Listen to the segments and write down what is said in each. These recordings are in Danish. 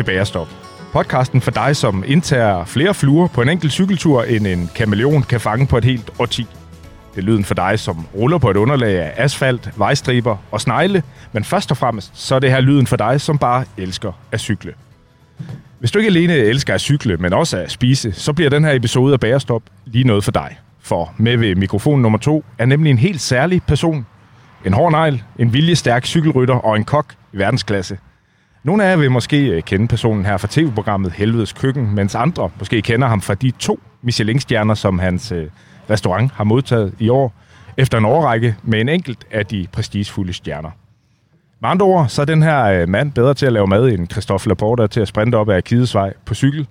til Bagerstop. Podcasten for dig, som indtager flere fluer på en enkelt cykeltur, end en kameleon kan fange på et helt årti. Det er lyden for dig, som ruller på et underlag af asfalt, vejstriber og snegle, men først og fremmest så er det her lyden for dig, som bare elsker at cykle. Hvis du ikke alene elsker at cykle, men også at spise, så bliver den her episode af Bagerstop lige noget for dig. For med ved mikrofon nummer to er nemlig en helt særlig person. En hård negl, en viljestærk cykelrytter og en kok i verdensklasse – nogle af jer vil måske øh, kende personen her fra tv-programmet Helvedes Køkken, mens andre måske kender ham fra de to Michelin-stjerner, som hans øh, restaurant har modtaget i år, efter en årrække med en enkelt af de prestigefulde stjerner. Med andre ord, så er den her øh, mand bedre til at lave mad end Christoffer Laporta til at sprinte op ad Kidesvej på cykel.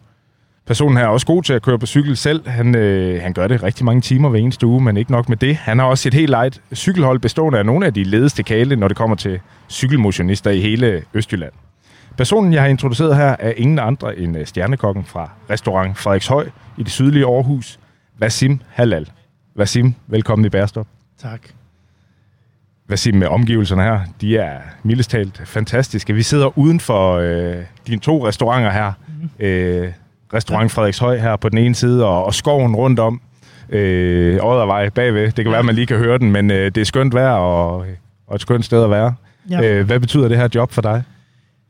Personen her er også god til at køre på cykel selv. Han, øh, han gør det rigtig mange timer hver eneste uge, men ikke nok med det. Han har også et helt eget cykelhold bestående af nogle af de ledeste kale, når det kommer til cykelmotionister i hele Østjylland. Personen, jeg har introduceret her, er ingen andre end øh, stjernekokken fra restaurant Frederikshøj i det sydlige Aarhus, Vasim Halal. Vasim, velkommen i Bærstop. Tak. Vasim, med omgivelserne her, de er mildest talt fantastiske. Vi sidder uden for øh, dine to restauranter her. Mm-hmm. Øh, restaurant Frederikshøj her på den ene side, og, og skoven rundt om. Øh, Oddervej bagved. Det kan være, at man lige kan høre den, men øh, det er skønt vejr og, og et skønt sted at være. Ja. Øh, hvad betyder det her job for dig?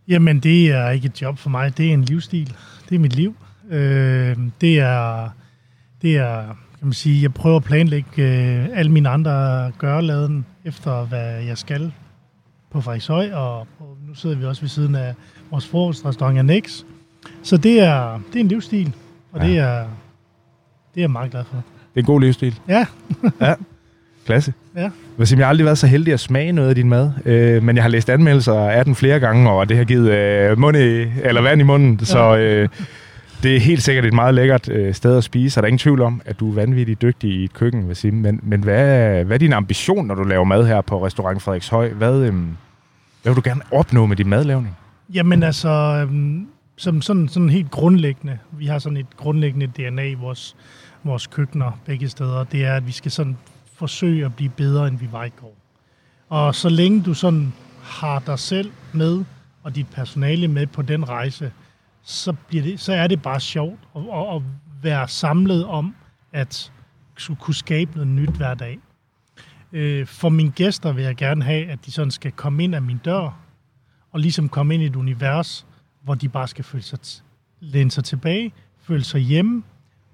Jamen, det er ikke et job for mig. Det er en livsstil. Det er mit liv. Øh, det er, det er, kan man sige, jeg prøver at planlægge øh, alle mine andre gøreladen efter, hvad jeg skal på Frederikszøj, og, og nu sidder vi også ved siden af vores frokostrestaurant Annex. Så det er, det er en livsstil, og ja. det, er, det er jeg meget glad for. Det er en god livsstil. Ja. ja. Klasse. Ja. Jeg har aldrig været så heldig at smage noget af din mad, øh, men jeg har læst anmeldelser af den flere gange, og det har givet øh, mund i, eller vand i munden, ja. så øh, det er helt sikkert et meget lækkert øh, sted at spise, og der er ingen tvivl om, at du er vanvittigt dygtig i et køkken, sige. Men, men hvad, hvad er din ambition, når du laver mad her på Restaurant Frederikshøj? Hvad, øh, hvad vil du gerne opnå med din madlavning? Jamen altså, øh, som sådan, sådan helt grundlæggende, vi har sådan et grundlæggende DNA i vores, vores køkkener begge steder, det er, at vi skal sådan forsøge at blive bedre, end vi var i går. Og så længe du sådan har dig selv med, og dit personale med på den rejse, så, bliver det, så er det bare sjovt at, at, at være samlet om at kunne skabe noget nyt hver dag. Øh, for mine gæster vil jeg gerne have, at de sådan skal komme ind af min dør, og ligesom komme ind i et univers, hvor de bare skal føle sig, læne sig tilbage, føle sig hjemme,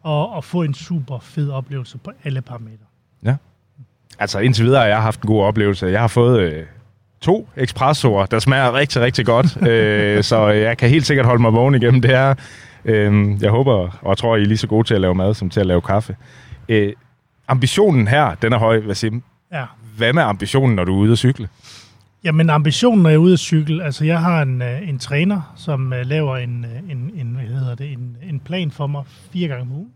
og, og få en super fed oplevelse på alle parametre. Ja. Altså indtil videre har jeg haft en god oplevelse. Jeg har fået øh, to espressoer, der smager rigtig, rigtig godt. øh, så jeg kan helt sikkert holde mig vågen igennem det her. Øh, jeg håber og tror, I er lige så gode til at lave mad, som til at lave kaffe. Øh, ambitionen her, den er høj, Vasim. Ja. Hvad med ambitionen, når du er ude at cykle? Jamen ambitionen, når jeg er ude at cykle, altså jeg har en, øh, en træner, som uh, laver en, øh, en, en, hvad hedder det, en, en plan for mig fire gange om ugen.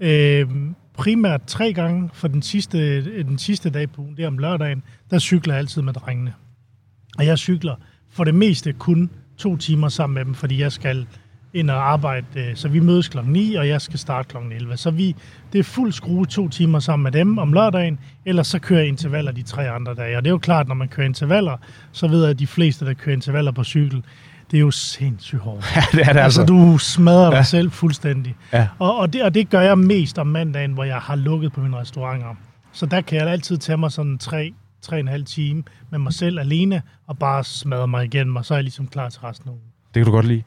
Øh, primært tre gange, for den sidste, den sidste dag på ugen, det er om lørdagen, der cykler jeg altid med drengene. Og jeg cykler for det meste kun to timer sammen med dem, fordi jeg skal ind og arbejde. Øh, så vi mødes klokken 9, og jeg skal starte klokken 11. Så vi, det er fuld skrue to timer sammen med dem om lørdagen, ellers så kører jeg intervaller de tre andre dage. Og det er jo klart, når man kører intervaller, så ved jeg, at de fleste, der kører intervaller på cykel, det er jo sindssygt hårdt. Ja, det er det altså. altså. du smadrer dig ja. selv fuldstændig. Ja. Og, og, det, og det gør jeg mest om mandagen, hvor jeg har lukket på mine restauranter. Så der kan jeg altid tage mig sådan tre, tre og en halv time med mig selv alene, og bare smadre mig igennem, og så er jeg ligesom klar til resten af ugen. Det kan du godt lide?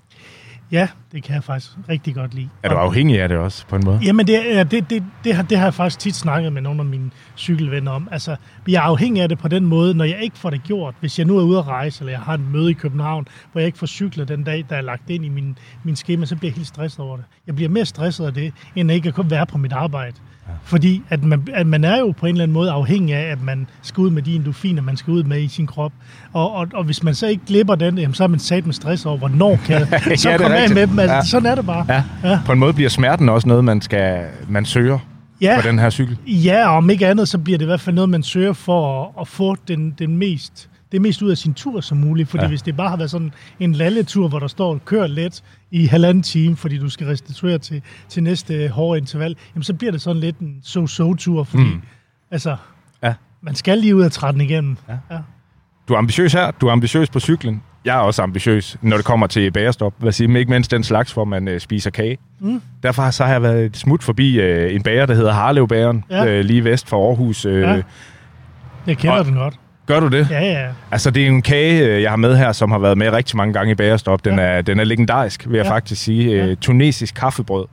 Ja, Det kan jeg faktisk rigtig godt lide. Er du afhængig af det også, på en måde? Jamen, det, er- det, det, det, har, det har jeg faktisk tit snakket med nogle af mine cykelvenner om. Altså, jeg er afhængig af det på den måde, når jeg ikke får det gjort. Hvis jeg nu er ude at rejse, eller jeg har en møde i København, hvor jeg ikke får cyklet den dag, der er lagt ind i min, min schema, så bliver jeg helt stresset over det. Jeg bliver mere stresset af det, end at ikke kunne være på mit arbejde. Ja. Fordi at man, at man er jo på en eller anden måde afhængig af, at man skal ud med de endorfiner, man skal ud med i sin krop. Og, og, og hvis man så ikke glipper den, jamen, så er man sat med stress over, hvornår kan jeg så Ja, komme af med dem. Altså, Ja. Sådan er det bare. Ja. Ja. På en måde bliver smerten også noget, man skal man søger Ja. på den her cykel. Ja, og om ikke andet, så bliver det i hvert fald noget, man søger for at, at få den, den mest, det mest ud af sin tur som muligt. Fordi Ja. ja. hvis det bare har været sådan en lalletur, hvor der står kør let i halvanden time, fordi du skal restituere til, til næste hårde interval, jamen så bliver det sådan lidt en so-so-tur, fordi mm. altså, Ja. man skal lige ud af trætten igennem. Ja. Ja. Du er ambitiøs her, du er ambitiøs på cyklen. Jeg er også ambitiøs, når det kommer til bagerstop. Hvad siger, ikke mindst den slags, hvor man øh, spiser kage. Mm. Derfor så har jeg været et smut forbi øh, en bager, der hedder Harlevbageren, Ja. øh, lige vest for Aarhus. Øh, Ja. Jeg kender Og- den godt. Gør du det? Ja, ja. Altså, det er en kage, øh, jeg har med her, som har været med rigtig mange gange i bagerstop. Den, Ja. er, den er legendarisk, vil jeg Ja. faktisk sige. Ja. Øh, tunesisk kaffebrød.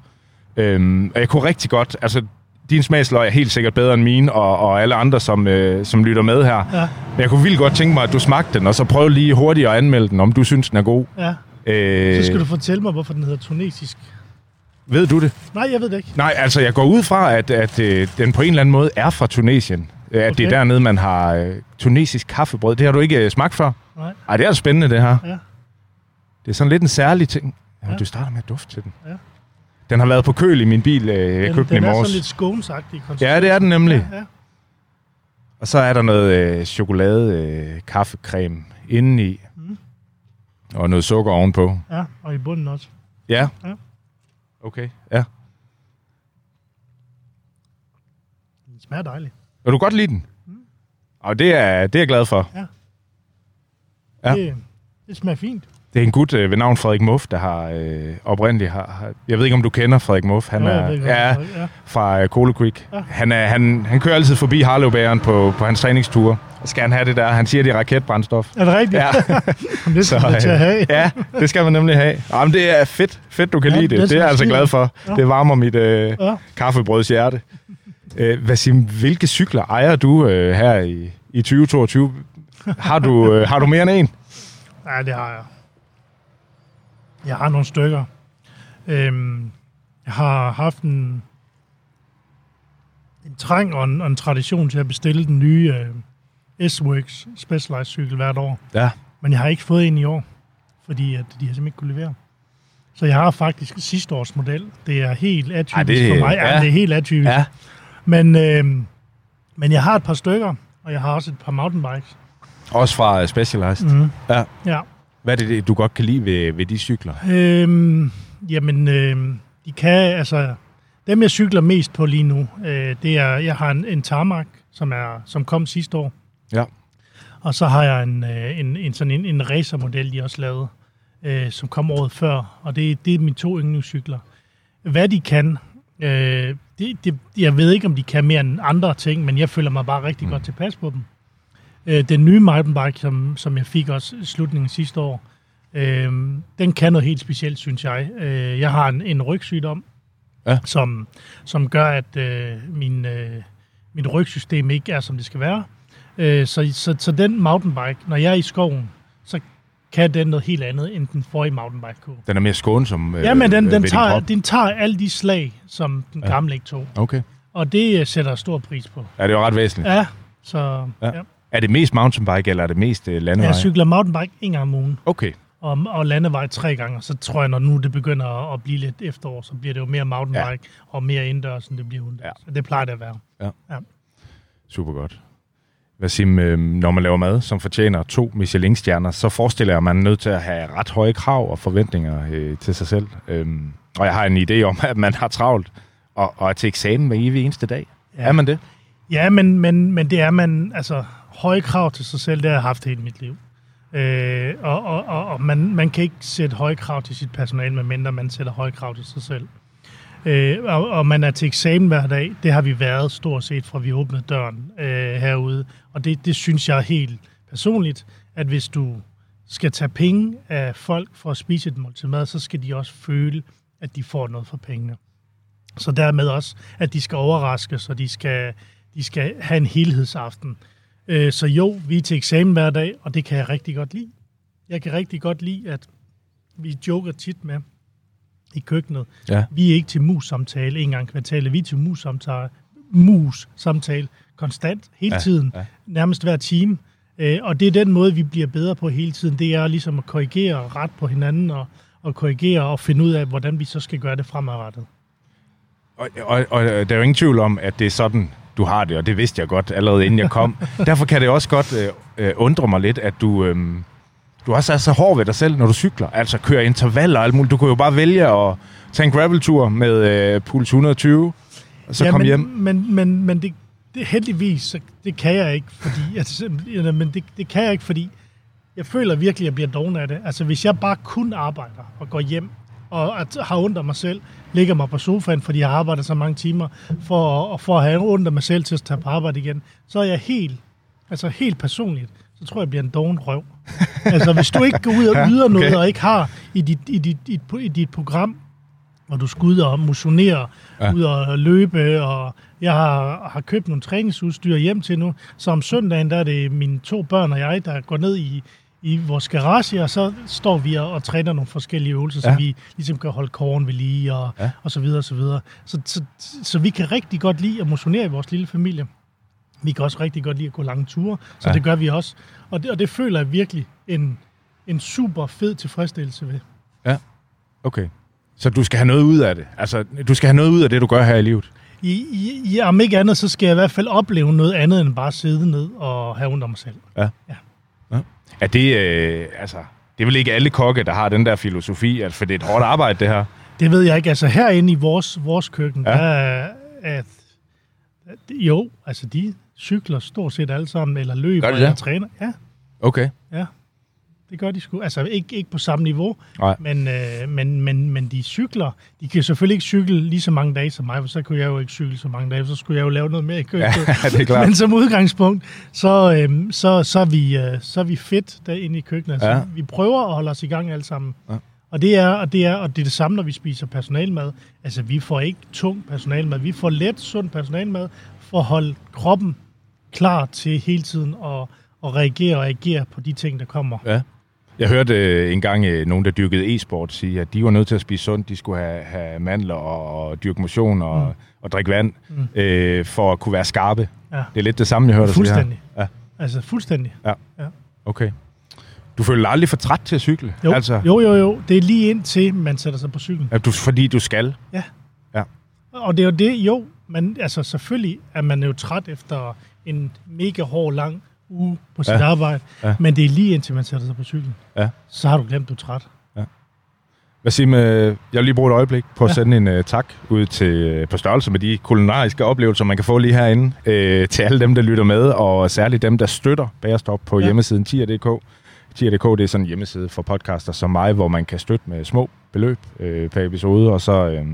Øhm, og jeg kunne rigtig godt... Altså, din smagsløg er helt sikkert bedre end mine, og, og alle andre, som, øh, som lytter med her. Ja, Men jeg kunne vildt godt tænke mig, at du smagte den, og så prøv lige hurtigt at anmelde den, om du synes, den er god. ja. Øh, Så skal du fortælle mig, hvorfor den hedder tunesisk. Ved du det? Nej, jeg ved det ikke. Nej, altså jeg går ud fra, at, at øh, den på en eller anden måde er fra Tunesien. At okay. det er dernede, man har øh, tunesisk kaffebrød. Det har du ikke øh, smagt før? Nej. Ej, det er spændende, det her. Ja. Det er sådan lidt en særlig ting. Jamen, Ja. du starter med at dufte til den. Ja. Den har været på køl i min bil. øh, Jeg Den, købte den den i er morges. sådan lidt skånsagtig. Ja, det er den nemlig. Ja, ja. Og så er der noget øh, chokolade, øh, kaffecreme indeni. Mm. Og noget sukker ovenpå. ja, og i bunden også. Ja. Ja. Okay, ja. Den smager dejligt. Vil du godt lide den? Og det er, det er jeg glad for. Ja. Det, det smager fint. Det er en gut øh, ved navn Frederik Muff, der har øh, oprindeligt har, har... Jeg ved ikke, om du kender Frederik Muff. Han Jo, er godt, ja, ja. fra øh, Cola Creek. Ja. Han, er, han, han kører altid forbi Harlevbæren på, på hans træningsture. Skal han have det der. Han siger, det er raketbrændstof. Er det rigtigt? Ja, det skal man til at have. ja, det skal man nemlig have. Jamen, det er fedt. Fedt, du kan Ja, lide det. det Det, er jeg altså glad for. Ja. Det varmer mit øh, Ja. kaffebrøds hjerte. Øh, Vasim, hvilke cykler ejer du øh, her i, i 2022? Har du, øh, har du mere end en? Ja, det har jeg. Jeg har nogle stykker. Øhm, jeg har haft en, en trang og en, og en tradition til at bestille den nye øh, S-Works Specialized cykel hvert år. Ja. Men jeg har ikke fået en i år, fordi at de har simpelthen ikke kunne levere. Så jeg har faktisk sidste års model. Det er helt atypisk Ej, det- for mig. Ja, ja. det er helt atypisk. Ja. Men, øh, men jeg har et par stykker, og jeg har også et par mountainbikes. Også fra Specialized. Mm. Ja. Ja. Hvad er det, du godt kan lide ved, ved de cykler? Øhm, jamen, øhm, de kan, altså, dem jeg cykler mest på lige nu, øh, det er, jeg har en, en Tarmac, som, er, som kom sidste år. Ja. Og så har jeg en, øh, en, en, sådan en, en racermodel, de også lavede, øh, som kom året før. Og det, det er mine to yndlingscykler. Hvad de kan, øh, det, det, jeg ved ikke, om de kan mere end andre ting, men jeg føler mig bare rigtig mm. godt tilpas på dem. Øh, den nye mountainbike, som, som jeg fik også i slutningen sidste år, øh, den kan noget helt specielt, synes jeg. Øh, jeg har en, en rygsygdom, Ja. som, som gør, at øh, min, øh, mit rygsystem ikke er, som det skal være. Øh, så, så, så den mountainbike, når jeg er i skoven, så kan den noget helt andet, end den forrige mountainbike kunne. Den er mere skånsom øh, Ja, men den, øh, den, tager, den tager alle de slag, som den Ja. gamle ikke tog. Okay. Og det øh, sætter jeg stor pris på. Ja, det er jo ret væsentligt. Ja, så Ja. ja. Ja. Er det mest mountainbike, eller er det mest øh, landevej? jeg cykler mountainbike en gang om ugen, Okay. og, og landevej tre gange. Og så tror jeg, når nu det begynder at, blive lidt efterår, så bliver det jo mere mountainbike ja. og mere indendørs, end det bliver udendørs. Ja. Ja. Det plejer det at være. Super godt. Vasim, øh, når man laver mad, som fortjener to Michelin-stjerner, så forestiller jeg, at man er nødt til at have ret høje krav og forventninger øh, til sig selv. Øhm, og jeg har en idé om, at man har travlt og, og er til eksamen hver evig eneste dag. Ja. Ja. Er man det? Ja, men, men, men det er man, altså høje krav til sig selv, det har jeg haft hele mit liv. Øh, og og, og, og man, man kan ikke sætte høje krav til sit personale, medmindre man sætter høje krav til sig selv. Øh, og, og man er til eksamen hver dag. Det har vi været stort set fra vi åbnede døren øh, herude. Og det, det synes jeg helt personligt, at hvis du skal tage penge af folk for at spise et måltid mad, så skal de også føle, at de får noget for pengene. Så dermed også, at de skal overraskes, og de skal, de skal have en helhedsaften. Øh, så jo, vi er til eksamen hver dag, og det kan jeg rigtig godt lide. Jeg kan rigtig godt lide, at vi joker tit med i køkkenet. Ja. Vi er ikke til mus-samtale en gang kvartalet. Vi er til mus-samtale, mus-samtale konstant, hele Ja, tiden, ja. nærmest hver time. Øh, og det er den måde, vi bliver bedre på hele tiden. Det er ligesom at korrigere ret på hinanden, og, og korrigere og finde ud af, hvordan vi så skal gøre det fremadrettet. Og, og, og der er jo ingen tvivl om, at det er sådan, du har det, og det vidste jeg godt allerede inden jeg kom. Derfor kan det også godt øh, øh, undre mig lidt, at du, øh, du også er så hård ved dig selv, når du cykler. Altså kører intervaller og alt muligt. Du kunne jo bare vælge at tage en graveltur med øh, puls 120, og så ja, komme men, hjem. Men, men, men det, det, heldigvis, så det kan jeg ikke, fordi, altså, men det, det kan jeg ikke, fordi jeg føler virkelig, at jeg bliver doven af det. Altså, hvis jeg bare kun arbejder og går hjem, og at, har ondt af mig selv, ligger mig på sofaen, fordi jeg har arbejdet så mange timer, for, og for at have ondt af mig selv til at tage på arbejde igen, så er jeg helt, altså helt personligt, så tror jeg, jeg bliver en doven røv. altså, hvis du ikke går ud og Ja, yder noget, okay. og ikke har i dit, i dit, i dit, i dit program, hvor du skal ud og motionere, Ja. ja. ud og løbe, og jeg har, har købt nogle træningsudstyr hjem til nu, så om søndagen, der er det mine to børn og jeg, der går ned i, i vores garage, og så står vi og, og træner nogle forskellige øvelser, Ja. så vi ligesom kan holde kåren ved lige, og, Ja. ja. og så videre, og så videre. Så, så, så vi kan rigtig godt lide at motionere i vores lille familie. Vi kan også rigtig godt lide at gå lange ture, så Ja. ja. det gør vi også. Og det, og det føler jeg virkelig en, en super fed tilfredsstillelse ved. Okay. Så du skal have noget ud af det. Altså, du skal have noget ud af det, du gør her i livet. I, i, i, om ikke andet, så skal jeg i hvert fald opleve noget andet end bare sidde ned og have ondt af mig selv. Er det, øh, altså, det er vel ikke alle kokke, der har den der filosofi, altså, for det er et hårdt arbejde, det her. Det ved jeg ikke. Altså herinde i vores, vores køkken, Ja. der er, at, at, jo, altså de cykler stort set alle sammen, eller løber, eller træner. Ja, Okay. ja. Det gør de sgu. Altså ikke, ikke på samme niveau, Nej. men, øh, men, men, men de cykler. De kan selvfølgelig ikke cykle lige så mange dage som mig, for så kunne jeg jo ikke cykle så mange dage, så skulle jeg jo lave noget mere i køkkenet. Ja, det er klart. Men som udgangspunkt, så, øhm, så, så, er vi, øh, så er vi fedt derinde i køkkenet. Altså, Ja. Vi prøver at holde os i gang alle sammen. Ja. Og det, er, og, det er, og det er det samme, når vi spiser personalmad. Altså, vi får ikke tung personalmad. Vi får let, sund personalmad for at holde kroppen klar til hele tiden at, at reagere og agere på de ting, der kommer. Ja. Jeg hørte øh, engang øh, nogen, der dyrkede e-sport, sige, at de var nødt til at spise sundt. De skulle have, have mandler og, og dyrke motion og, mm. og drikke vand, mm. øh, for at kunne være skarpe. Ja. Det er lidt det samme, jeg hørte dig sige her. Fuldstændig. Ja. Altså, fuldstændig. Okay. Du føler aldrig for træt til at cykle? Jo, Altså, jo, jo, jo. Det er lige indtil, man sætter sig på cyklen. at du, fordi du skal? Og det er jo det, jo, men altså selvfølgelig er man jo træt efter en mega hård, lang uge på sit Ja. ja. arbejde, Ja. ja. men det er lige indtil man sætter sig på cyklen. Ja. Så har du glemt, du er træt. Hvad siger med, jeg vil lige bruge et øjeblik på at ja. Ja. sende en uh, tak ud til, uh, på størrelse med de kulinariske oplevelser, man kan få lige herinde, uh, til alle dem, der lytter med, og særligt dem, der støtter Bagerstop på ja. Ja. hjemmesiden tier.dk. Tier.dk det er sådan en hjemmeside for podcaster som mig, hvor man kan støtte med små beløb uh, per episode, og så uh,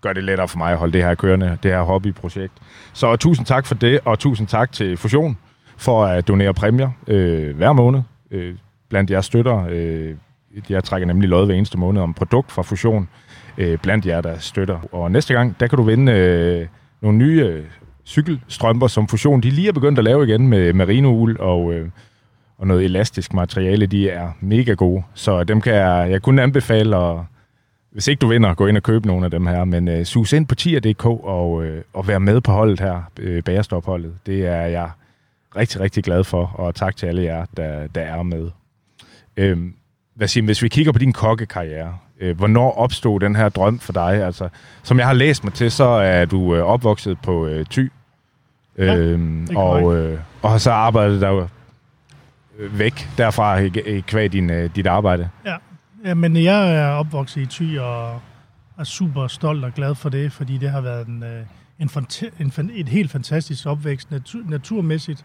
gør det lettere for mig at holde det her kørende, det her hobbyprojekt. Så tusind tak for det, og tusind tak til Fusion for at donere præmier øh, hver måned øh, blandt jeres støtter. Øh, jeg trækker nemlig lod hver eneste måned om produkt fra Fusion øh, blandt jer, der støtter. Og næste gang, der kan du vinde øh, nogle nye øh, cykelstrømper, som Fusion de lige er begyndt at lave igen med merinoul og, øh, og noget elastisk materiale. De er mega gode, så dem kan jeg, jeg kun anbefale, at hvis ikke du vinder, gå ind og køb nogle af dem her. Men øh, sus ind på tier.dk og, øh, og vær med på holdet her, øh, bagerstopholdet. Det er jeg rigtig, rigtig glad for, og tak til alle jer, der, der er med. Øhm, hvad siger, hvis vi kigger på din kokkekarriere, øh, hvornår opstod den her drøm for dig? Altså, som jeg har læst mig til, så er du øh, opvokset på øh, Thy, Ja, øhm, og, øh, og har så arbejdet der øh, væk derfra i, kvæg din, øh, dit arbejde. Ja. ja, men jeg er opvokset i Thy og er super stolt og glad for det, fordi det har været en, øh, en, en, fan- et helt fantastisk opvækst natur, naturmæssigt.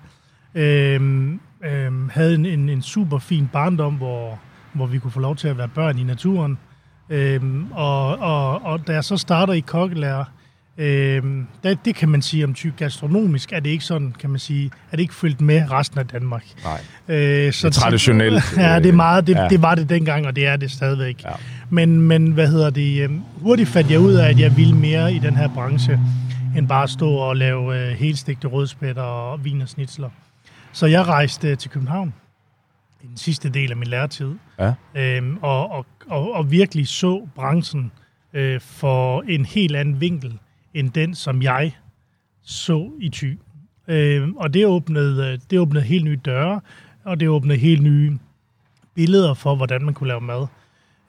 Øhm, øhm, havde en, en, en super fin barndom, hvor, hvor vi kunne få lov til at være børn i naturen. Øhm, og, og, og da jeg så starter i kokkelærer, Øh, det, det kan man sige om tyk gastronomisk, er det ikke sådan, kan man sige, er det ikke følt med resten af Danmark. Nej. Øh, så det er traditionelt. ja, det, er meget, det, ja. det var det dengang, og det er det stadigvæk. Ja. Men, men hvad hedder det? øh, Hurtigt fandt jeg ud af, at jeg ville mere i den her branche, end bare stå og lave øh, helstegte rødspætter og vin og snitsler. Så jeg rejste til København i den sidste del af min læretid, Ja. øhm, og, og, og, og virkelig så branchen øh, for en helt anden vinkel, end den, som jeg så i Thy. Øhm, og det åbnede, øh, det åbnede helt nye døre, og det åbnede helt nye billeder for, hvordan man kunne lave mad.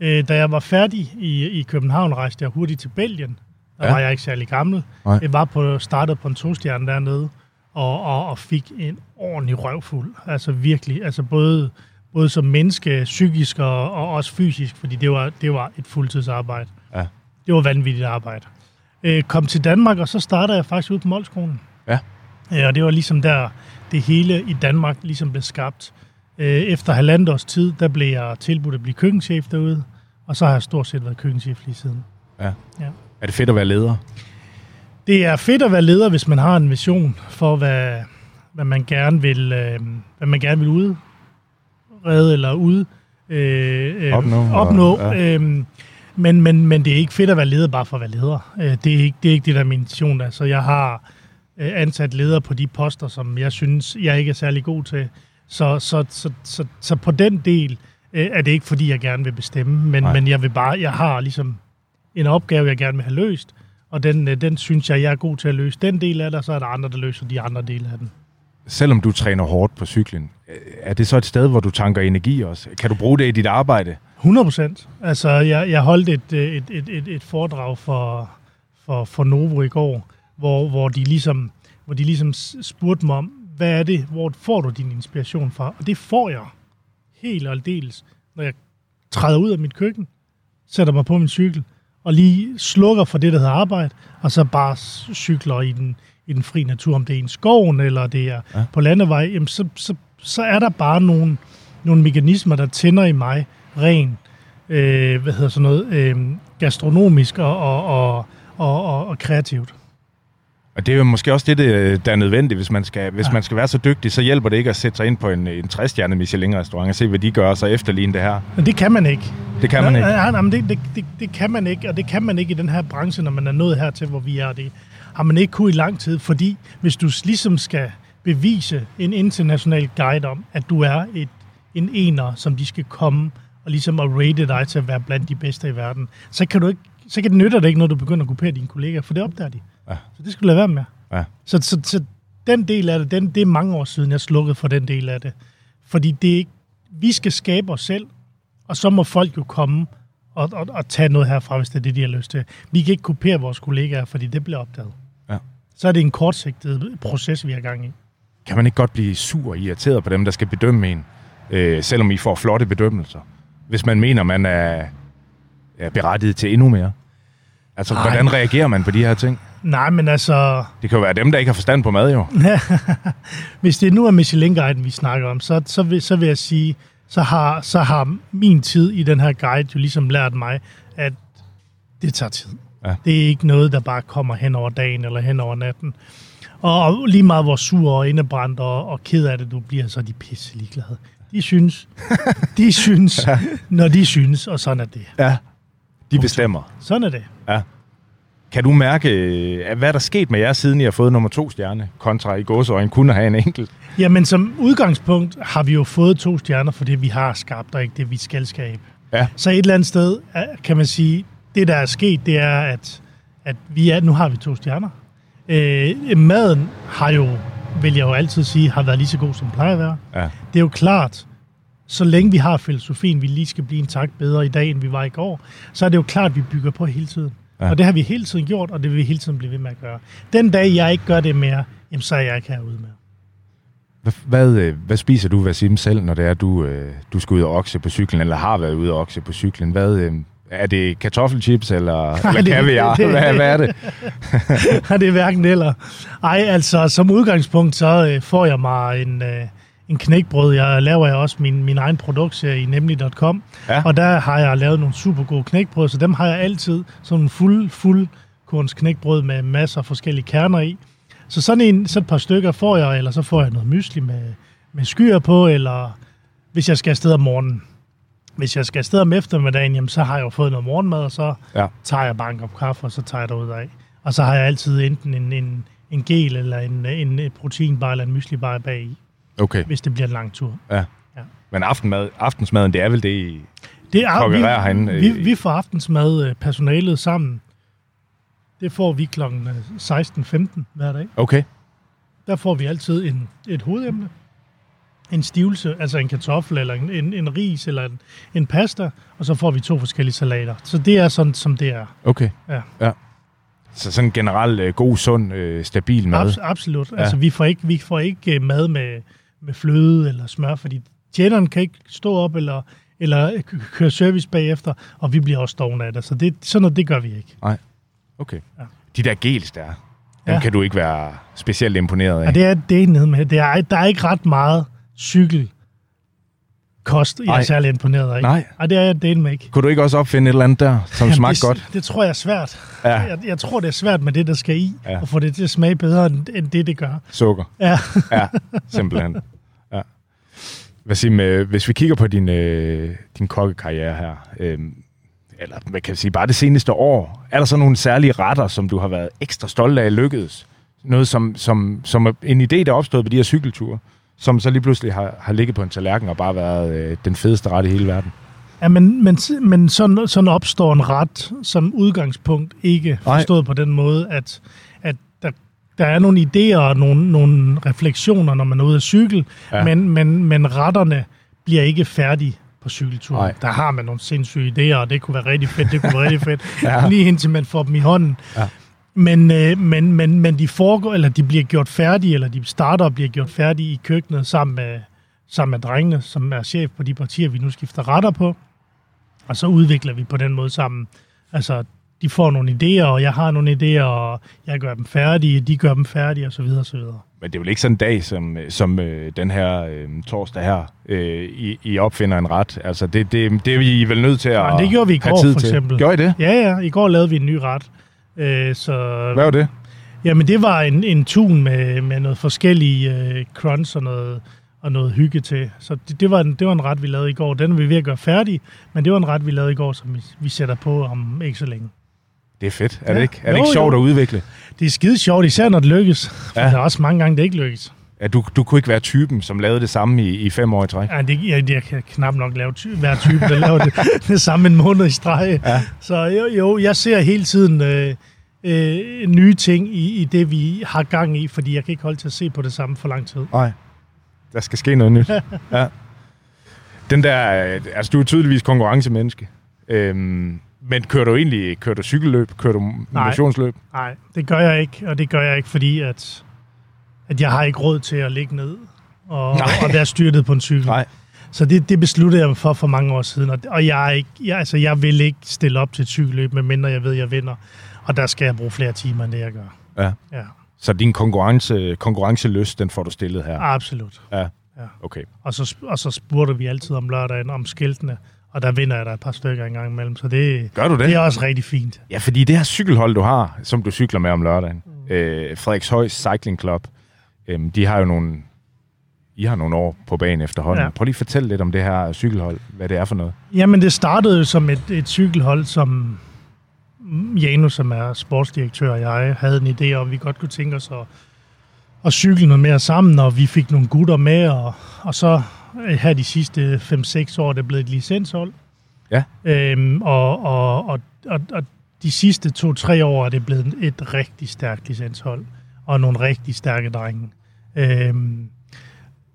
Øh, da jeg var færdig i, i København, rejste jeg hurtigt til Belgien. Der ja. var jeg ikke særlig gammel. Nej. Jeg var på, startet på en tostjerne dernede, og, og, og fik en ordentlig røvfuld. Altså virkelig, altså både, både som menneske, psykisk og, og også fysisk, fordi det var, det var et fuldtidsarbejde. Ja. Det var vanvittigt arbejde. Øh, kom til Danmark, og så startede jeg faktisk ude på Målskolen. Ja. Ja, og det var ligesom der, det hele i Danmark ligesom blev skabt. Øh, efter halvandet års tid, der blev jeg tilbudt at blive køkkenchef derude, og så har jeg stort set været køkkenchef lige siden. Ja. Ja. Er det fedt at være leder? Det er fedt at være leder, hvis man har en vision for, hvad, hvad man gerne vil, øh, hvad man gerne vil udrede eller ud, øh, øh, Opnå, og- opnå ja. ja. øh, men, men, men det er ikke fedt at være leder bare for at være leder. Øh, det, er ikke, det er ikke det, der er min mission. Altså, jeg har øh, ansat ledere på de poster, som jeg synes, jeg ikke er særlig god til. Så, så, så, så, så på den del øh, er det ikke, fordi jeg gerne vil bestemme, men, Nej. men jeg vil bare, jeg har ligesom en opgave, jeg gerne vil have løst, og den, øh, den synes jeg, jeg er god til at løse. Den del af det, og så er der andre, der løser de andre dele af den. Selvom du træner hårdt på cyklen, øh, er det så et sted, hvor du tanker energi også? Kan du bruge det i dit arbejde? 100 procent. Altså, jeg, jeg holdt et, øh, et, et, et, et foredrag for, for, for Novo i går, hvor, hvor, de ligesom, hvor de ligesom spurgte mig om, hvad er det, hvor får du din inspiration fra? Og det får jeg helt og aldeles, når jeg træder ud af mit køkken, sætter mig på min cykel, og lige slukker for det, der hedder arbejde, og så bare cykler i den, i den fri natur, om det er i en skoven, eller det er Ja. ja. på landevej, jamen så, så, så er der bare nogle, nogle mekanismer, der tænder i mig ren, øh, hvad hedder sådan noget, øh, gastronomisk og, og, og, og, og, og kreativt. Og det er jo måske også det, det, der er nødvendigt, hvis man skal, hvis man skal være så dygtig, så hjælper det ikke at sætte sig ind på en, en 60-stjernet Michelin-restaurant og se, hvad de gør, og så efterligne det her. Men det kan man ikke. Det kan man ikke. Nej, nej, nej, men det, det, det, det kan man ikke, og det kan man ikke i den her branche, når man er nået hertil, hvor vi er. Det har man ikke kunnet i lang tid, fordi hvis du ligesom skal bevise en international guide om, at du er et, en ener, som de skal komme og ligesom at rate dig til at være blandt de bedste i verden, så kan du ikke, så kan det nytte dig ikke, når du begynder at kopiere dine kollegaer, for det opdager de. Ja. Så det skal du lade være med. Ja. Så, så, så den del af det, den, det er mange år siden, jeg slukkede for den del af det. Fordi det er ikke, vi skal skabe os selv, og så må folk jo komme og, og, og tage noget herfra, hvis det er det, de har lyst til. Vi kan ikke kopiere vores kollegaer, fordi det bliver opdaget. Ja. Så er det en kortsigtet proces, vi er i gang i. Kan man ikke godt blive sur og irriteret på dem, der skal bedømme en, øh, selvom I får flotte bedømmelser? Hvis man mener, man er, er berettiget til endnu mere. Altså, Ej. hvordan reagerer man på de her ting? Nej, men altså, Det kan jo være dem, der ikke har forstand på mad, jo. hvis det nu er Michelin-guiden, vi snakker om, så, så, vil, så vil jeg sige, så har, så har min tid i den her guide jo ligesom lært mig, at det tager tid. Ja. Det er ikke noget, der bare kommer hen over dagen eller hen over natten. Og, og lige meget hvor sur og indebrændt og, og ked af det du bliver, så er de pisse ligeglade. De synes, de synes, når de synes, og sådan er det. Ja. De bestemmer. Sådan er det. Ja. Kan du mærke, øh, hvad er der sket med jer, siden I har fået nummer to stjerne, kontra i gåseøjne kunne have en enkelt? Jamen, som udgangspunkt har vi jo fået to stjerner, fordi vi har skabt, og ikke det, vi skal skabe. Ja. Så et eller andet sted er- kan man sige, det der er sket, det er, at, at vi er, nu har vi to stjerner. Øh, maden har jo, vil jeg jo altid sige, har været lige så god, som den plejer at være. Ja. Det er jo klart, så længe vi har filosofien, vi lige skal blive en tak bedre i dag, end vi var i går, så er det jo klart, at vi bygger på hele tiden. Ja. Og det har vi hele tiden gjort, og det vil vi hele tiden blive ved med at gøre. Den dag, jeg ikke gør det mere, jamen, så er jeg ikke herude med. Hvad, hvad, øh, hvad spiser du, Vasim, selv, når det er, du, øh, du skal ud og okse på cyklen, eller har været ude og okse på cyklen? Hvad, øh, er det kartoffelchips, eller, eller kaviar? det- hvad, hvad er det? Ja, det er hverken eller. Ej, altså, som udgangspunkt, så øh, får jeg mig en, øh, en knækbrød. Jeg laver jeg også min, min egen produktserie i nemlig.com. Ja. Og der har jeg lavet nogle super gode knækbrød, så dem har jeg altid. Sådan nogle fuld, fuld korns knækbrød med masser af forskellige kerner i. Så sådan en, så et par stykker får jeg, eller så får jeg noget mysli med, med skyer på, eller hvis jeg skal afsted om morgenen. Hvis jeg skal afsted om eftermiddagen, jamen, så har jeg jo fået noget morgenmad, og så Ja. tager jeg bare en kop kaffe, og så tager jeg derud af. Og så har jeg altid enten en, en, en gel, eller en, en proteinbar, eller en myslibar bag i, Okay, hvis det bliver en lang tur. ja. Ja. Men aftenmad, aftensmaden, det er vel det, I- Det er, Konkurrerer herinde, vi, øh, vi, vi får aftensmad øh, personalet sammen. Det får vi kl. 16.15 hver dag. Okay, Der får vi altid en, et hovedemne. En stivelse, altså en kartoffel, eller en, en, en ris, eller en, en pasta, og så får vi to forskellige salater. Så det er sådan, som det er. okay. Ja. ja. Så sådan generelt øh, god, sund, øh, stabil mad. Abs- absolut. Ja. Altså, vi får ikke, vi får ikke øh, mad med, med fløde eller smør, fordi tjeneren kan ikke stå op eller, eller køre service bagefter, og vi bliver også dogne af det. Så det, sådan noget, det gør vi ikke. Okay. Ja. De der gels der, dem Ja. kan du ikke være specielt imponeret af. Og det er det nede med. Det er, der er ikke ret meget cykel kost, jeg er særlig imponeret af. Nej. Og det er jeg delen med ikke. Kunne du ikke også opfinde et eller andet der, som Jamen, smagte det, godt? Det tror jeg er svært. Ja, Jeg, jeg tror, det er svært med det, der skal i, Ja. ja. og få det til at smage bedre, end, end det, det gør. sukker. Ja. Ja, simpelthen. Ja. Hvad siger med, hvis vi kigger på din, øh, din kokkekarriere her, øh, eller hvad kan jeg sige, bare det seneste år, er der så nogle særlige retter, som du har været ekstra stolt af lykkedes? Noget, som, som, som er en idé, der er opstået på de her cykelture, som så lige pludselig har, har ligget på en tallerken og bare været øh, den fedeste ret i hele verden. Ja, men, men, men sådan, sådan opstår en ret som udgangspunkt ikke forstået på den måde, at, at der, der er nogle idéer og nogle, nogle refleksioner, når man er ude at cykle, Ja. men, men, men retterne bliver ikke færdige på cykelturen. Nej. Der har man nogle sindssyge idéer, og det kunne være rigtig fedt, det kunne være rigtig fedt, ja. lige indtil man får dem i hånden. Ja. Men, øh, men, men, men de foregår, eller de bliver gjort færdige, eller de starter og bliver gjort færdige i køkkenet sammen med, sammen med drengene, som er chef på de partier, vi nu skifter retter på. Og så udvikler vi på den måde sammen. Altså, de får nogle idéer, og jeg har nogle idéer, og jeg gør dem færdige, de gør dem færdige, osv. osv. Men det er vel ikke sådan en dag, som, som øh, den her øh, torsdag her, øh, I, I opfinder en ret. Altså, det, det, det er I vel nødt til at Ja, det gjorde vi i går, for til. eksempel. Gjorde I det? Ja, ja, i går lavede vi en ny ret. Øh, så, Hvad var det? Jamen, det var en, en tun med, med noget forskellige øh, crunch og noget, og noget hygge til. Så det, det, var en, det var en ret, vi lavede i går. Den er vi ved at gøre færdig, men det var en ret, vi lavede i går, som vi, vi sætter på om ikke så længe. Det er fedt. Er det Ja. ikke, er det Jo, ikke sjovt jo. at udvikle? Det er skide sjovt, især når det lykkes. Ja. der er også mange gange, det ikke lykkes. Ja, du, du kunne ikke være typen, som lavede det samme i, i fem år i træk. Ja, det, jeg, jeg kan knap nok lave ty- hver type, der laver det, det samme en måned i streg. Ja. Så jo, jo, jeg ser hele tiden øh, øh, nye ting i, i det, vi har gang i, fordi jeg kan ikke holde til at se på det samme for lang tid. Nej. Der skal ske noget nyt. ja. Den der, øh, altså du er tydeligvis konkurrencemenneske. Øhm, men kører du egentlig, kører du cykelløb, kører du motionsløb? Nej, det gør jeg ikke, og det gør jeg ikke, fordi at, at jeg har ikke råd til at ligge ned og, Nej. og være styrtet på en cykel. Nej. Så det, det besluttede jeg mig for for mange år siden, og, og jeg, er ikke, jeg, altså, jeg vil ikke stille op til et cykelløb, medmindre jeg ved, at jeg vinder. Og der skal jeg bruge flere timer, end det jeg gør. Ja. Ja, Så din konkurrence, konkurrenceløst, den får du stillet her? absolut. Ja. Ja. Okay. Og så, og så spurgte vi altid om lørdagen om skiltene, og der vinder jeg der et par stykker en gang imellem, så det, Gør du det? det er også rigtig fint. Ja, fordi det her cykelhold, du har, som du cykler med om lørdagen, øh, Frederikshøj Cycling Club, øh, de har jo nogle, I har nogle år på banen efterhånden. Ja. Ja. Prøv lige at fortælle lidt om det her cykelhold, hvad det er for noget. Jamen, det startede jo som et, et cykelhold, som Janus, som er sportsdirektør, og jeg havde en idé om, vi godt kunne tænke os at, at cykle noget mere sammen, og vi fik nogle gutter med, og, og så øh, her de sidste 5-6 år er det blevet et licenshold. Ja. Øhm, og, og, og, og, og de sidste 2-3 år er det blevet et rigtig stærkt licenshold, og nogle rigtig stærke drenge. Øhm,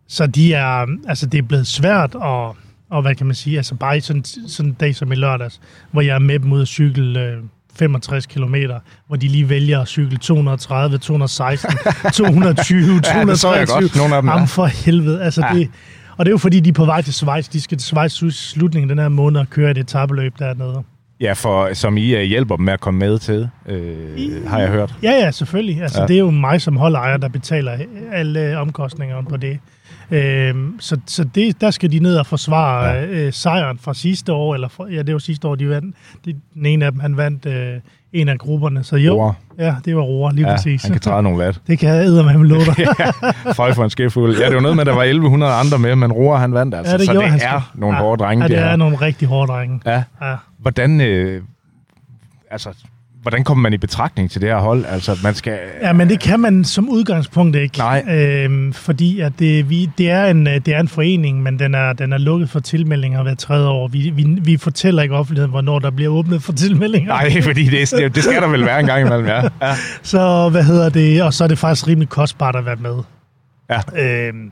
så de er, altså det er blevet svært at, og hvad kan man sige, altså bare i sådan, sådan en dag som i lørdags, hvor jeg er med dem ud at cykle øh, 65 km, hvor de lige vælger at cykle 230, 216, 220, Ja, det så jeg 223. godt, nogle af dem. Jamen Ja. for helvede, altså Ja. ja. det, og det er jo fordi, de er på vej til Schweiz. De skal til Schweiz i slutningen den her måned og køre et etabeløb dernede. Ja, for som I uh, hjælper dem med at komme med til, øh, har jeg hørt. Ja, ja, selvfølgelig. Altså, Ja. ja. Det er jo mig som holdejer, der betaler alle omkostningerne på det. Øhm, så så det, der skal de ned og forsvare ja. øh, sejren fra sidste år, eller for, ja, det var sidste år, de vandt. Det, den ene af dem, han vandt øh, en af grupperne. Så jo, Roar. ja, det var Roar, lige Ja, præcis. han kan træde nogle vat. Det kan jeg æde med lov dig. Føj for en skefuld. Ja, det var noget med, at der var 1100 andre med, men Roar han vandt altså. Ja, det så det han er sgu. nogle ja. hårde drenge, Ja, det de er her. nogle rigtig hårde drenge. Ja. Ja. Hvordan, øh, altså, hvordan kommer man i betragtning til det her hold? Altså, man skal... Ja, men det kan man som udgangspunkt ikke. Nej. Øhm, fordi at det, vi, det, er en, øh, det er en forening, men den er, den er lukket for tilmeldinger hver tredje år. Vi, vi, vi fortæller ikke offentligheden, hvornår der bliver åbnet for tilmeldinger. Nej, fordi det, er- det skal der vel være en gang imellem, ja. ja. Så hvad hedder det? Og så er det faktisk rimelig kostbart at være med. Ja. Øhm,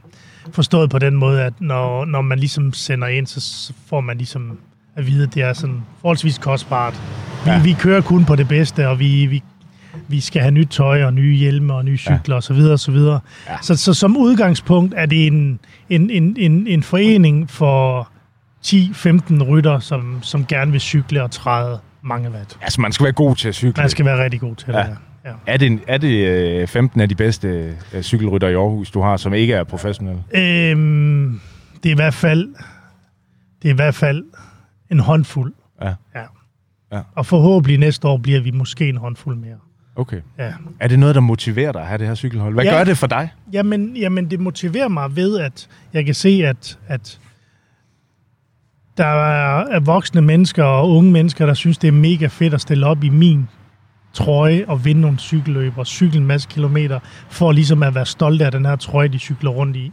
forstået på den måde, at når, når man ligesom sender ind, så får man ligesom at vide, at det er sådan forholdsvis kostbart. Vi, Ja. vi kører kun på det bedste, og vi, vi, vi skal have nyt tøj og nye hjelme og nye cykler ja. osv. osv. Ja. Så, så som udgangspunkt er det en, en, en, en, en forening for 10-15 rytter, som, som gerne vil cykle og træde mange watt. Altså, man skal være god til at cykle. Man skal være rigtig god til Ja. det. Ja. Ja. Er det, er det øh, 15 af de bedste øh, cykelrytter i Aarhus, du har, som ikke er professionelle? Øhm, det er i hvert fald det er i hvert fald en håndfuld. Ja. ja. Ja. Og forhåbentlig næste år bliver vi måske en håndfuld mere. Okay. Ja. Er det noget, der motiverer dig at have det her cykelhold? Hvad Ja. gør det for dig? Jamen, jamen, det motiverer mig ved, at jeg kan se, at, at der er voksne mennesker og unge mennesker, der synes, det er mega fedt at stille op i min trøje og vinde nogle cykelløb og cykle en masse kilometer, for ligesom at være stolte af den her trøje, de cykler rundt i.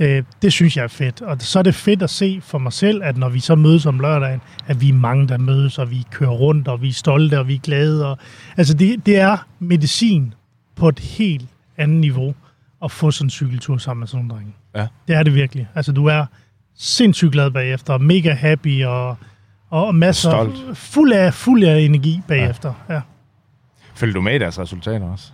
Øh, det synes jeg er fedt. Og så er det fedt at se for mig selv, at når vi så mødes om lørdagen, at vi er mange, der mødes, og vi kører rundt, og vi er stolte, og vi er glade. Og, altså det, det er medicin på et helt andet niveau at få sådan en cykeltur sammen med sådan nogle drenge. Ja. Det er det virkelig. Altså du er sindssygt glad bagefter, og mega happy, og, og masser, Stolt. fuld af, fuld af energi bagefter. Ja. ja. Følger du med i deres resultater også,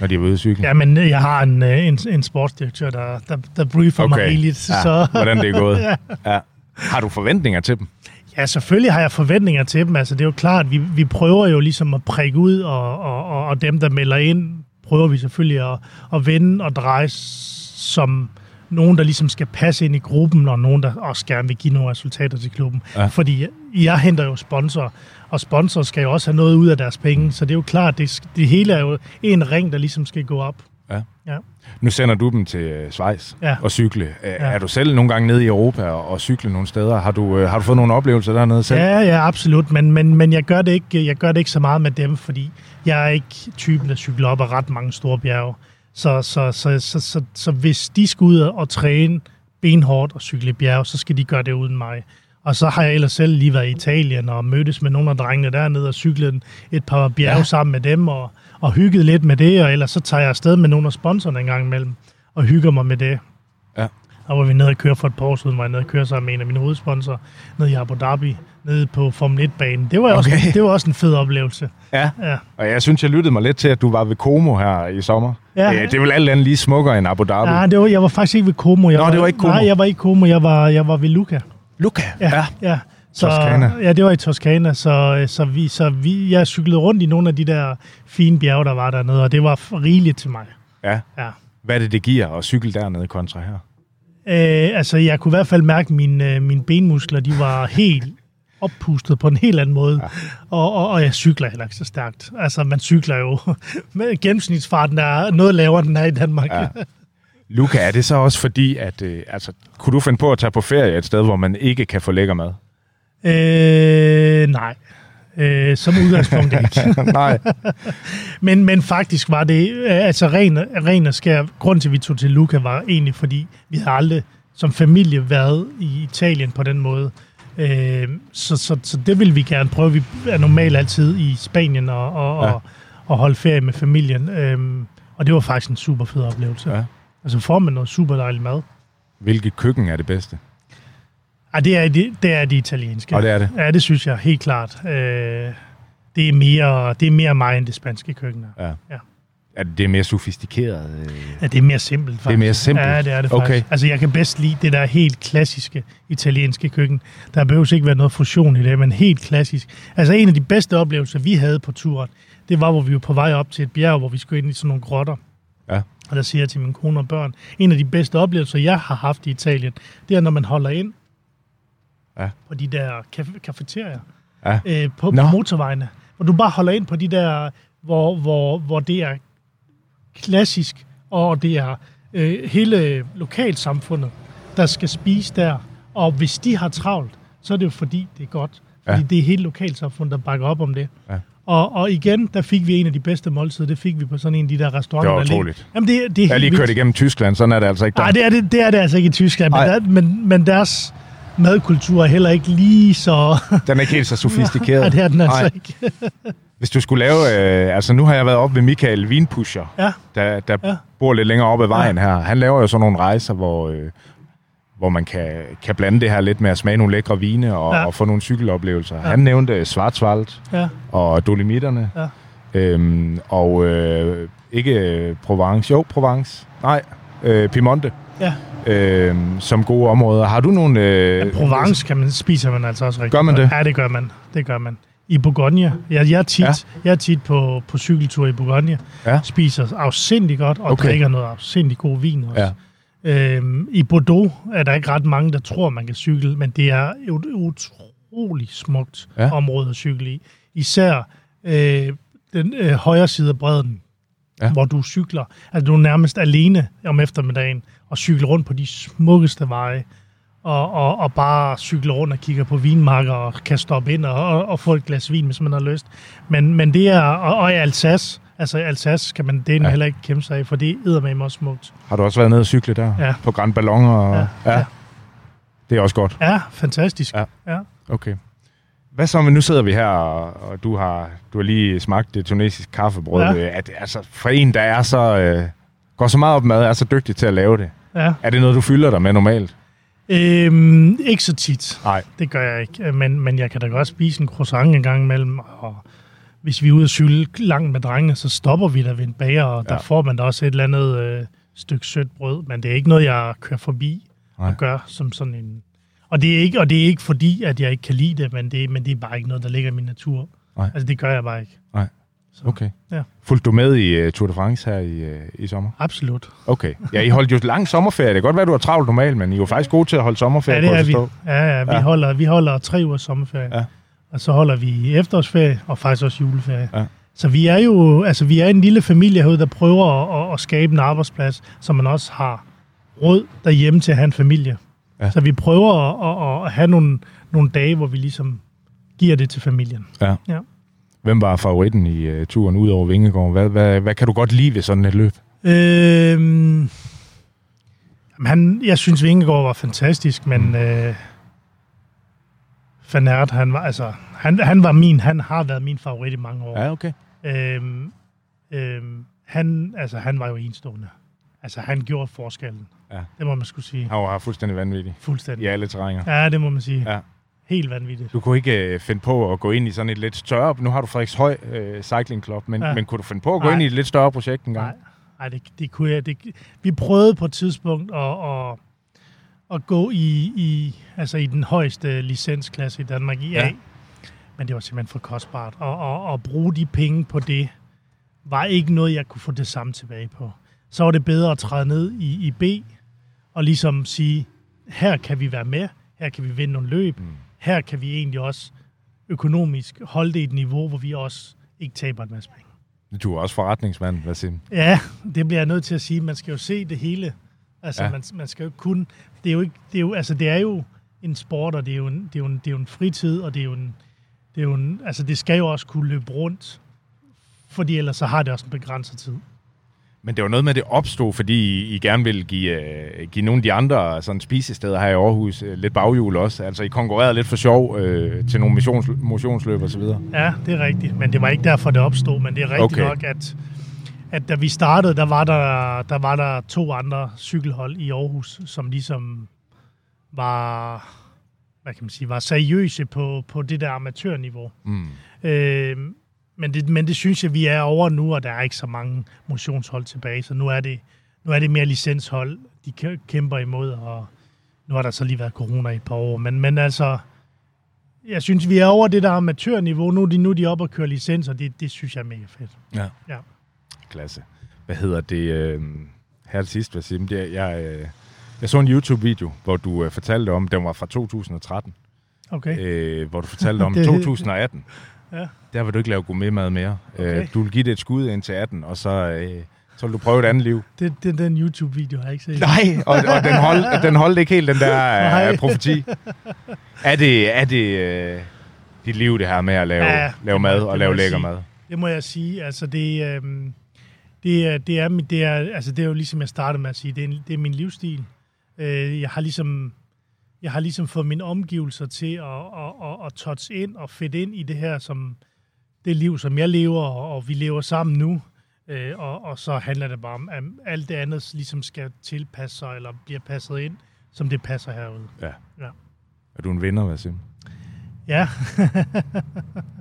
når de er ude at cykle? Ja, men øh, jeg har en, øh, en, en sportsdirektør, der, der, der briefer mig rigeligt. Ja, Så, hvordan det er gået. ja. ja. Har du forventninger til dem? ja, selvfølgelig har jeg forventninger til dem. Altså, det er jo klart, vi, vi prøver jo ligesom at prikke ud, og, og, og, dem, der melder ind, prøver vi selvfølgelig at, at vende og dreje som nogen, der ligesom skal passe ind i gruppen, og nogen, der også gerne vil give nogle resultater til klubben. Ja. Fordi jeg henter jo sponsorer, og sponsorer skal jo også have noget ud af deres penge, så det er jo klart, det, det hele er jo en ring, der ligesom skal gå op. Ja. Ja. Nu sender du dem til øh, Schweiz Ja. og cykle. Ja. Ja. Er du selv nogle gange nede i Europa og, og cykle nogle steder? Har du, øh, har du fået nogle oplevelser dernede selv? Ja, ja, absolut, men, men, men jeg, gør det ikke, jeg gør det ikke så meget med dem, fordi jeg er ikke typen, der cykler op ad ret mange store bjerge. Så, så, så, så, så, så hvis de skal ud og træne benhårdt og cykle i bjerge, så skal de gøre det uden mig. Og så har jeg ellers selv lige været i Italien og mødtes med nogle af drengene dernede og cyklet et par bjerge Ja. sammen med dem og, og hygget lidt med det, og ellers så tager jeg afsted med nogle af sponsorerne en gang imellem og hygger mig med det. Ja. Og var vi nede og køre for et par år siden, var jeg nede og køre sammen med en af mine hovedsponsorer, nede i Abu Dhabi, nede på Formel 1-banen. Det var, okay. også, det var også en fed oplevelse. ja. Ja. Og jeg synes, jeg lyttede mig lidt til, at du var ved Como her i sommer. Ja. Øh, det er vel alt andet lige smukkere end Abu Dhabi. Nej, det var, jeg var faktisk ikke ved Como. Jeg Nå, det var ikke Como. Nej, jeg var ikke Como. Jeg var, jeg var ved Luca. Luca. Ja, ja. Så, Toskana. Ja, det var i Toskana, så, så, vi, så vi, jeg cyklede rundt i nogle af de der fine bjerge, der var dernede, og det var rigeligt til mig. ja. Ja. Hvad er det, det giver at cykle dernede kontra her? Øh, altså, jeg kunne i hvert fald mærke, at mine, øh, mine benmuskler, de var helt oppustet på en helt anden måde. Ja. Og, og, og jeg cykler heller ikke så stærkt. Altså, man cykler jo med gennemsnitsfarten, der er noget lavere, end den er i Danmark. Ja. Luca, er det så også fordi, at øh, altså, kunne du finde på at tage på ferie et sted, hvor man ikke kan få lækker mad? Øh, nej. Øh, som udgangspunkt ikke. Nej. Men, men faktisk var det, øh, altså ren, ren og skær, grund til, at vi tog til Luca, var egentlig, fordi vi havde aldrig som familie været i Italien på den måde. Øh, så, så, så det vil vi gerne prøve. Vi er normalt altid i Spanien og, og, ja. og, og holde ferie med familien. Øh, og det var faktisk en super fed oplevelse. Ja. Altså får man noget super dejligt mad. Hvilket køkken er det bedste? Ej, det er det, det, er det italienske. Og det er det. Ja, det synes jeg helt klart. Øh, det, er mere, det er mere mig end det spanske køkken. er. Ja. Ja. Er det, er mere sofistikeret? Øh? Ja, det er mere simpelt, faktisk. Det er mere simpelt? Ja, det er det Okay. faktisk. Altså, jeg kan bedst lide det der helt klassiske italienske køkken. Der behøver ikke være noget fusion i det, men helt klassisk. Altså, en af de bedste oplevelser, vi havde på turen, det var, hvor vi var på vej op til et bjerg, hvor vi skulle ind i sådan nogle grotter. Ja. Og der siger jeg til min kone og børn, en af de bedste oplevelser, jeg har haft i Italien, det er, når man holder ind Ja. på de der kaf- kafeterier Ja. øh, på, Nå. på motorvejene. Hvor du bare holder ind på de der, hvor, hvor, hvor det er klassisk, og det er øh, hele lokalsamfundet, der skal spise der. Og hvis de har travlt, så er det jo fordi, det er godt. Fordi Ja. det er hele lokalsamfundet, der bakker op om det. Ja. Og, og igen, der fik vi en af de bedste måltider. Det fik vi på sådan en af de der restauranter. Det var der utroligt. Jamen, det, det er Jeg har lige vildt. kørt igennem Tyskland, sådan er det altså ikke der. Nej, det er det, det er det altså ikke i Tyskland, men, Ej. der, men, men deres madkultur er heller ikke lige så... Den er ikke helt så sofistikeret. Nej, det er den altså Nej. ikke. Hvis du skulle lave... Øh, altså, nu har jeg været oppe ved Michael Vinpusher, Ja, der, der Ja. bor lidt længere oppe ad vejen her. Han laver jo sådan nogle rejser, hvor, øh, hvor man kan, kan blande det her lidt med at smage nogle lækre vine og, Ja. og få nogle cykeloplevelser. Ja. Han nævnte Schwarzwald ja, og Dolomitterne. Ja. Øhm, og øh, ikke Provence. Jo, Provence. Nej, øh, Piemonte. ja. Øh, som gode områder. Har du nogle... Øh, ja Provence kan man, spiser man altså også rigtig Gør man det? Ja, det gør man. Det gør man. I Bourgogne. Jeg, jeg er tit, Ja. jeg er tit på, på cykeltur i Bourgogne. Ja. Spiser afsindig godt, og okay. drikker noget afsindig god vin også. Ja. Øhm, I Bordeaux er der ikke ret mange, der tror, man kan cykle, men det er et utroligt smukt Ja. område at cykle i. Især øh, den øh, højre side af bredden, Ja. hvor du cykler. Altså, du er nærmest alene om eftermiddagen og cykler rundt på de smukkeste veje. Og, og, og bare cykle rundt og kigge på vinmarker og kan stoppe ind og, og, og få et glas vin, hvis man har lyst. Men, men det er, og, og i Alsace, altså Alsace kan man det Ja. heller ikke kæmpe sig af, for det er med også smukt. Har du også været nede og cykle der? Ja. På Grand Ballon? Og, Ja. ja. Ja. Det er også godt. Ja, fantastisk. Ja. ja. Okay. Hvad så, men nu sidder vi her, og, du har du har lige smagt det tunesiske kaffebrød. Ja. At, altså, for en, der er så, øh, går så meget op med mad, er så dygtig til at lave det. ja. Er det noget, du fylder dig med normalt? Øhm, ikke så tit. Nej. Det gør jeg ikke. Men, men jeg kan da godt spise en croissant en gang imellem. Og hvis vi er ude at cykle langt med drengene, så stopper vi der ved en bager, og der Ja. får man da også et eller andet øh, stykke sødt brød. Men det er ikke noget, jeg kører forbi Nej. og gør som sådan en... Og det, er ikke, og det er ikke fordi, at jeg ikke kan lide det, men det, men det er bare ikke noget, der ligger i min natur. Nej. Altså, det gør jeg bare ikke. Så, Okay. Ja. Fulgte du med i uh, Tour de France her i, uh, i sommer? Absolut. Okay. Ja, I holdt jo lang sommerferie. Det kan godt være, du har travlt normalt, men I er jo faktisk gode til at holde sommerferie, Ja, det er vi. Ja, ja, vi, ja. Holder, vi holder tre uger sommerferie. Ja. Og så holder vi efterårsferie, og faktisk også juleferie. Ja. Så vi er jo altså, vi er en lille familie herude, der prøver at, at, at skabe en arbejdsplads, så man også har råd derhjemme til at have en familie. Ja. Så vi prøver at, at, at have nogle, nogle dage, hvor vi ligesom giver det til familien. Ja. Ja. Hvem var favoritten i uh, turen ud over Vingegård? Hvad, hvad, hvad kan du godt lide ved sådan et løb? Øhm, han, jeg synes, Vingegaard var fantastisk, men Mm. øh, Van Aert, han var, altså, han, han var min, han har været min favorit i mange år. Ja, okay. Øhm, øhm, han, altså, han var jo enstående. Altså, han gjorde forskellen. Ja. Det må man skulle sige. Han var fuldstændig vanvittig Fuldstændig. i alle terrænger. Ja, det må man sige. Ja. Helt vanvittigt. Du kunne ikke øh, finde på at gå ind i sådan et lidt større... Nu har du Frederiks øh, Cycling Club, men, ja. Men kunne du finde på at gå Nej. ind i et lidt større projekt en gang? Nej, nej det, det kunne jeg. Det, vi prøvede på et tidspunkt at, at, at gå i, i, altså i den højeste licensklasse i Danmark, i A. Ja. Men det var simpelthen for kostbart. Og, og, og bruge de penge på det, var ikke noget, jeg kunne få det samme tilbage på. Så var det bedre at træde ned i, i B, og ligesom sige, her kan vi være med, her kan vi vinde nogle løb, Mm. her kan vi egentlig også økonomisk holde det i et niveau, hvor vi også ikke taber en masse penge. Du er også forretningsmand, Vassim. Ja, det bliver jeg nødt til at sige. Man skal jo se det hele. Altså, Ja. man, man skal jo ikke kun... Det er jo, ikke, det er jo, altså, det er jo en sport, og det er jo en, det er jo en, det er jo en fritid, og det er jo en... Det, er jo en, altså, det skal jo også kunne løbe rundt, fordi ellers så har det også en begrænset tid. Men det var noget med, at det opstod, fordi I, gerne ville give, øh, give nogle af de andre sådan spisesteder her i Aarhus øh, lidt baghjul også. Altså, I konkurrerede lidt for sjov øh, til nogle missions, motionsløb og så videre. Ja, det er rigtigt, men det var ikke derfor, det opstod. Men det er rigtigt okay. nok, at, at da vi startede, der var der, der var der to andre cykelhold i Aarhus, som ligesom var, hvad kan man sige, var seriøse på, på det der amatørniveau. Mm. Øh, men, det, men det synes jeg, vi er over nu, og der er ikke så mange motionshold tilbage, så nu er det, nu er det mere licenshold, de kæ- kæmper imod, og nu har der så lige været corona i et par år. Men, men altså, jeg synes, vi er over det der amatørniveau. Nu er de, nu er de oppe og køre licenser, det, det synes jeg er mega fedt. Ja. Ja. Klasse. hvad hedder det, øh, her til sidst, Vasim, det, er- jeg, øh, jeg så en YouTube-video, hvor du øh, fortalte om, den var fra 2013, Okay. øh, hvor du fortalte om Det- 2018. Ja. Der vil du ikke lave gourmetmad mere. Okay. Øh, du vil give det et skud indtil 18, og så, øh, så vil du prøve et andet liv. Det, det, den YouTube-video har jeg ikke set. Nej, og, og den, hold, den holdt ikke helt, den der øh, profeti. Er det, er det øh, dit liv, det her med at lave, Ja, lave mad og lave jeg lækker sige. mad? Det må jeg sige. Altså, det, øhm, det, er, det, er, det, er, altså, det er jo ligesom jeg startede med at sige, det er, det er min livsstil. Øh, jeg har ligesom jeg har ligesom fået mine omgivelser til at, at, at, at touch ind og fedt ind i det her, som det liv, som jeg lever, og, vi lever sammen nu. Øh, og, og så handler det bare om, at alt det andet ligesom skal tilpasse sig, eller bliver passet ind, som det passer herude. Ja. Ja. Er du en vinder, Vasim? Ja,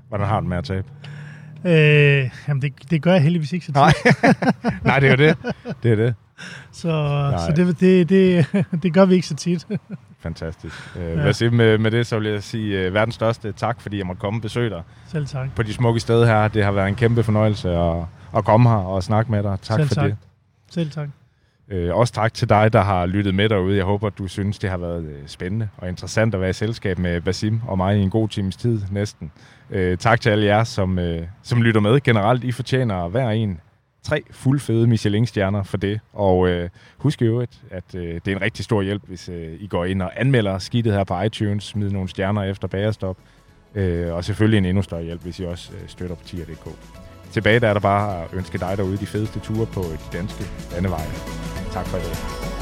Hvordan har du med at tabe? Øh, jamen det, det gør jeg heldigvis ikke så tit. Nej. Nej, det er det. Det er det. Så, Nej. så det, det, det, det gør vi ikke så tit. Fantastisk. Øh, Ja. ja. Vasim, med, med det så vil jeg sige uh, verdens største tak, fordi jeg måtte komme og besøge dig Selv tak. på de smukke steder her. Det har været en kæmpe fornøjelse at, at komme her og snakke med dig. Tak Selv for tak. det. Selv tak. Øh, også tak til dig, der har lyttet med derude. Jeg håber, du synes, det har været øh, spændende og interessant at være i selskab med Basim og mig i en god times tid næsten. Øh, tak til alle jer, som, øh, som lytter med. Generelt, I fortjener hver en tre fuldfede Michelin-stjerner for det. Og øh, husk i øvrigt, at øh, det er en rigtig stor hjælp, hvis øh, I går ind og anmelder skidtet her på iTunes, smider nogle stjerner efter bagerstop. Øh, og selvfølgelig en endnu større hjælp, hvis I også øh, støtter på tier.dk. Tilbage der er der bare at ønske dig derude de fedeste ture på de danske landeveje. Tak for i dag.